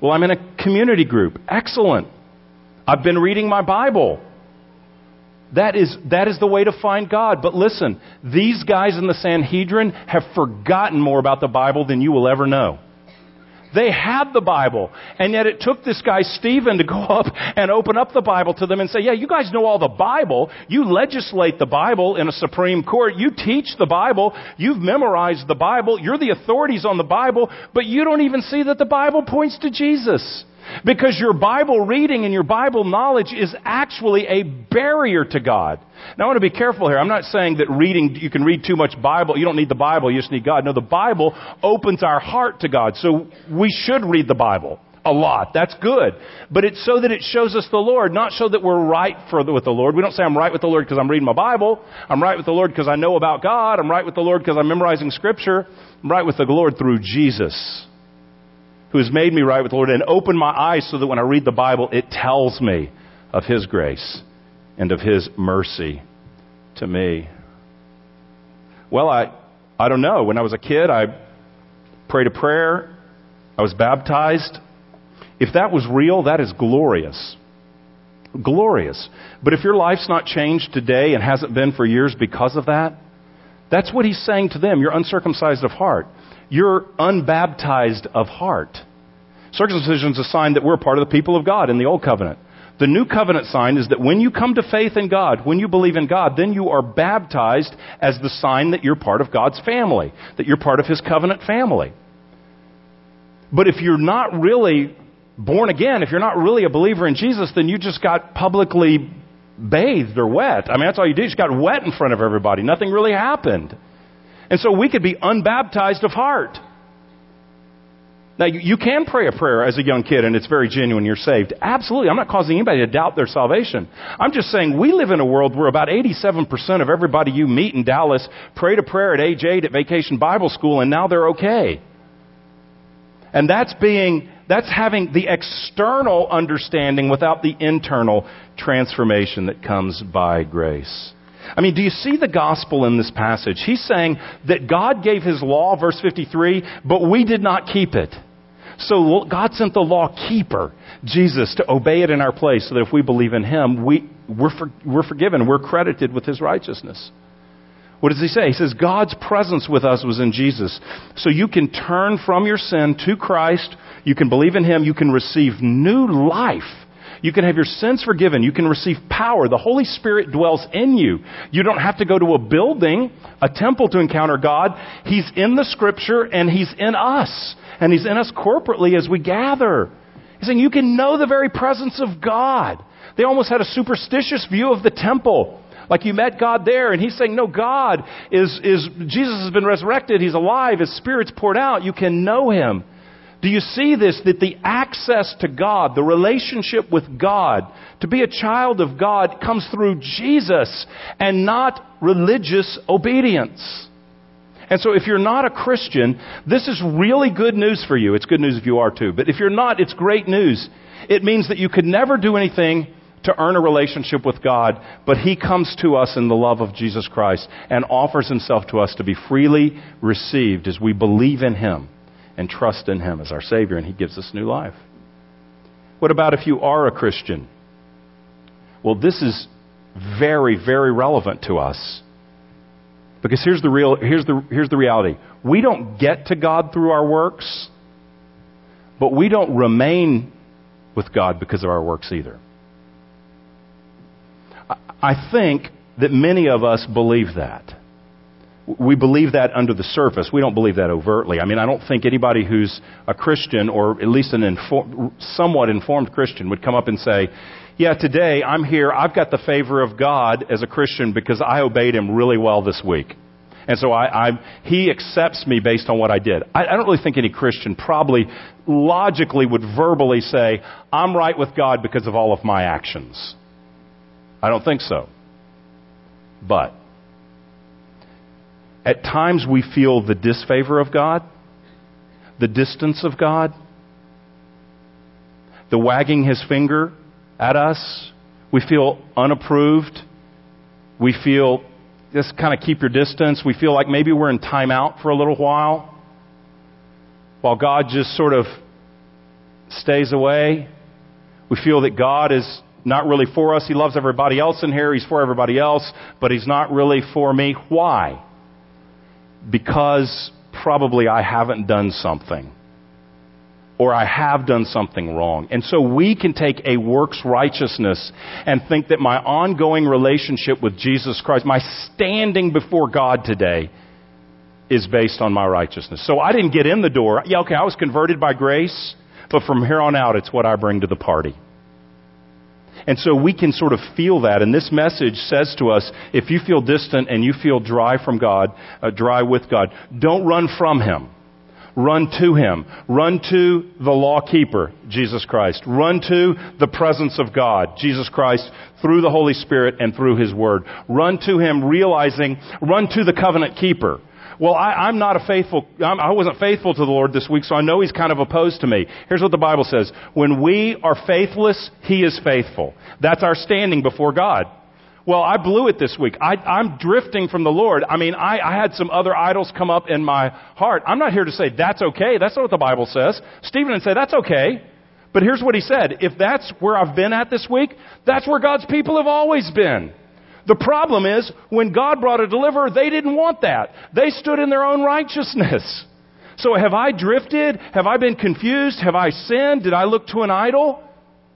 Well, I'm in a community group. Excellent. I've been reading my Bible. That is, that is the way to find God. But listen, these guys in the Sanhedrin have forgotten more about the Bible than you will ever know. They had the Bible. And yet it took this guy, Stephen, to go up and open up the Bible to them and say, yeah, you guys know all the Bible. You legislate the Bible in a Supreme Court. You teach the Bible. You've memorized the Bible. You're the authorities on the Bible, but you don't even see that the Bible points to Jesus. Because your Bible reading and your Bible knowledge is actually a barrier to God. Now I want to be careful here. I'm not saying that reading, you can read too much Bible. You don't need the Bible, you just need God. No, the Bible opens our heart to God. So we should read the Bible a lot. That's good. But it's so that it shows us the Lord, not so that we're right for the, with the Lord. We don't say I'm right with the Lord because I'm reading my Bible. I'm right with the Lord because I know about God. I'm right with the Lord because I'm memorizing Scripture. I'm right with the Lord through Jesus who has made me right with the Lord and opened my eyes so that when I read the Bible, it tells me of His grace and of His mercy to me. Well, I, I don't know. When I was a kid, I prayed a prayer. I was baptized. If that was real, that is glorious. Glorious. But if your life's not changed today and hasn't been for years because of that, that's what he's saying to them. You're uncircumcised of heart. You're unbaptized of heart. Circumcision is a sign that we're part of the people of God in the Old Covenant. The New Covenant sign is that when you come to faith in God, when you believe in God, then you are baptized as the sign that you're part of God's family, that you're part of His covenant family. But if you're not really born again, if you're not really a believer in Jesus, then you just got publicly bathed or wet. I mean, that's all you did. You just got wet in front of everybody. Nothing really happened. And so we could be unbaptized of heart. Now, you can pray a prayer as a young kid and it's very genuine, you're saved. Absolutely. I'm not causing anybody to doubt their salvation. I'm just saying we live in a world where about 87% of everybody you meet in Dallas prayed a prayer at age 8 at Vacation Bible School and now they're okay. And that's being, that's having the external understanding without the internal transformation that comes by grace. I mean, do you see the gospel in this passage? He's saying that God gave his law, verse 53, but we did not keep it. So God sent the law keeper, Jesus, to obey it in our place so that if we believe in him, we, we're, for, we're forgiven. We're credited with his righteousness. What does he say? He says, God's presence with us was in Jesus. So you can turn from your sin to Christ. You can believe in him. You can receive new life you can have your sins forgiven. You can receive power. The Holy Spirit dwells in you. You don't have to go to a building, a temple to encounter God. He's in the scripture and He's in us. And He's in us corporately as we gather. He's saying you can know the very presence of God. They almost had a superstitious view of the temple. Like you met God there, and he's saying, No, God is, is, Jesus has been resurrected, he's alive, his spirit's poured out, you can know him. Do you see this? That the access to God, the relationship with God, to be a child of God comes through Jesus and not religious obedience. And so if you're not a Christian, this is really good news for you. It's good news if you are too. But if you're not, it's great news. It means that you could never do anything to earn a relationship with God, but He comes to us in the love of Jesus Christ and offers Himself to us to be freely received as we believe in Him and trust in Him as our Savior, and He gives us new life. What about if you are a Christian? Well, this is very, very relevant to us. Because here's the, real, here's, the, here's the reality we don't get to God through our works, but we don't remain with God because of our works either. I think that many of us believe that. We believe that under the surface. We don't believe that overtly. I mean, I don't think anybody who's a Christian or at least an inform, somewhat informed Christian would come up and say, yeah, today I'm here. I've got the favor of God as a Christian because I obeyed Him really well this week. And so I, I, he accepts me based on what I did. I, I don't really think any Christian probably logically would verbally say, I'm right with God because of all of my actions. I don't think so. But at times we feel the disfavor of God, the distance of God, the wagging his finger at us. We feel unapproved. We feel just kind of keep your distance. We feel like maybe we're in timeout for a little while while God just sort of stays away. We feel that God is not really for us. He loves everybody else in here. He's for everybody else, but He's not really for me. Why? Because probably I haven't done something. Or I have done something wrong. And so we can take a works righteousness and think that my ongoing relationship with Jesus Christ, my standing before God today, is based on my righteousness. So I didn't get in the door. Yeah, okay, I was converted by grace, but from here on out, it's what I bring to the party. And so we can sort of feel that. And this message says to us, if you feel distant and you feel dry from God, uh, dry with God, don't run from Him. Run to Him. Run to the law keeper, Jesus Christ. Run to the presence of God, Jesus Christ, through the Holy Spirit and through His Word. Run to Him realizing, run to the covenant keeper. Well, I, am not a faithful, I'm, I wasn't faithful to the Lord this week, so I know He's kind of opposed to me. Here's what the Bible says. When we are faithless, He is faithful. That's our standing before God. Well, I blew it this week. I, I'm drifting from the Lord. I mean, I, I had some other idols come up in my heart. I'm not here to say that's okay. That's not what the Bible says. Stephen would say that's okay. But here's what he said. If that's where I've been at this week, that's where God's people have always been. The problem is, when God brought a deliverer, they didn't want that. They stood in their own righteousness. So have I drifted? Have I been confused? Have I sinned? Did I look to an idol?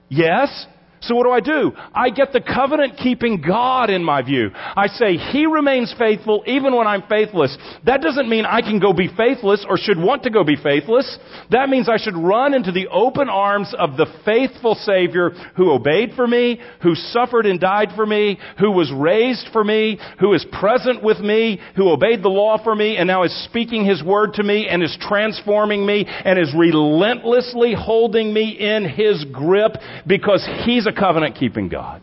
Yes. So what do I do? I get the covenant keeping God in my view. I say He remains faithful even when I'm faithless. That doesn't mean I can go be faithless or should want to go be faithless. That means I should run into the open arms of the faithful Savior who obeyed for me, who suffered and died for me, who was raised for me, who is present with me, who obeyed the law for me and now is speaking His word to me and is transforming me and is relentlessly holding me in His grip because He's a covenant keeping God.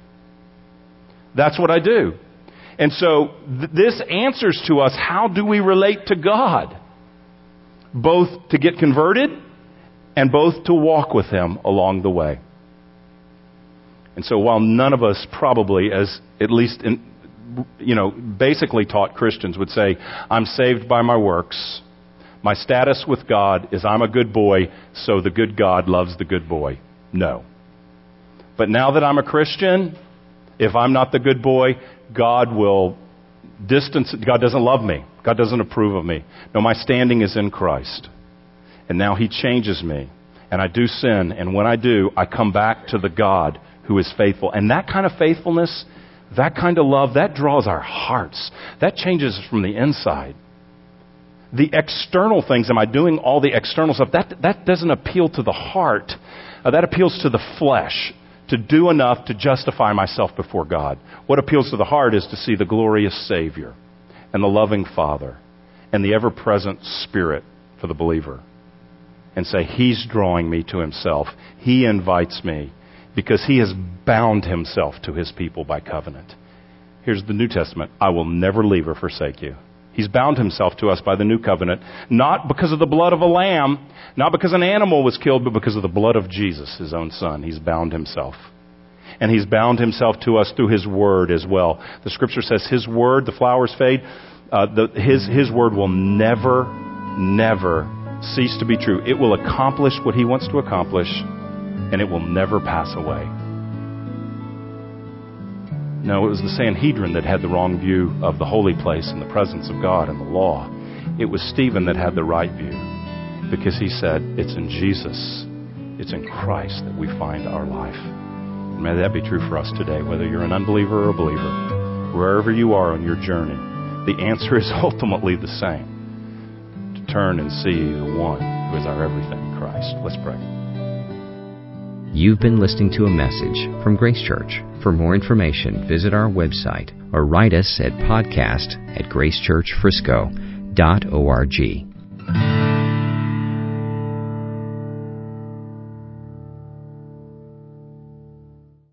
That's what I do. And so th- this answers to us how do we relate to God? Both to get converted and both to walk with Him along the way. And so while none of us probably, as at least in, you know, basically taught Christians would say, I'm saved by my works. My status with God is I'm a good boy, so the good God loves the good boy. No. But now that I'm a Christian, if I'm not the good boy, God will distance, God doesn't love me. God doesn't approve of me. No, my standing is in Christ. And now He changes me. And I do sin. And when I do, I come back to the God who is faithful. And that kind of faithfulness, that kind of love, that draws our hearts. That changes from the inside. The external things, am I doing all the external stuff? That, that doesn't appeal to the heart. Uh, that appeals to the flesh to do enough to justify myself before God. What appeals to the heart is to see the glorious Savior and the loving Father and the ever present Spirit for the believer and say, He's drawing me to Himself. He invites me because He has bound Himself to His people by covenant. Here's the New Testament I will never leave or forsake you. He's bound himself to us by the new covenant, not because of the blood of a lamb, not because an animal was killed, but because of the blood of Jesus, his own son. He's bound himself. And he's bound himself to us through his word as well. The scripture says his word, the flowers fade, uh, the, his, his word will never, never cease to be true. It will accomplish what he wants to accomplish, and it will never pass away. No, it was the Sanhedrin that had the wrong view of the holy place and the presence of God and the law. It was Stephen that had the right view because he said, It's in Jesus, it's in Christ that we find our life. And may that be true for us today, whether you're an unbeliever or a believer, wherever you are on your journey. the answer is ultimately the same to turn and see the one who is our everything, Christ. Let's pray. You've been listening to a message from Grace Church. For more information, visit our website or write us at podcast at gracechurchfrisco.org.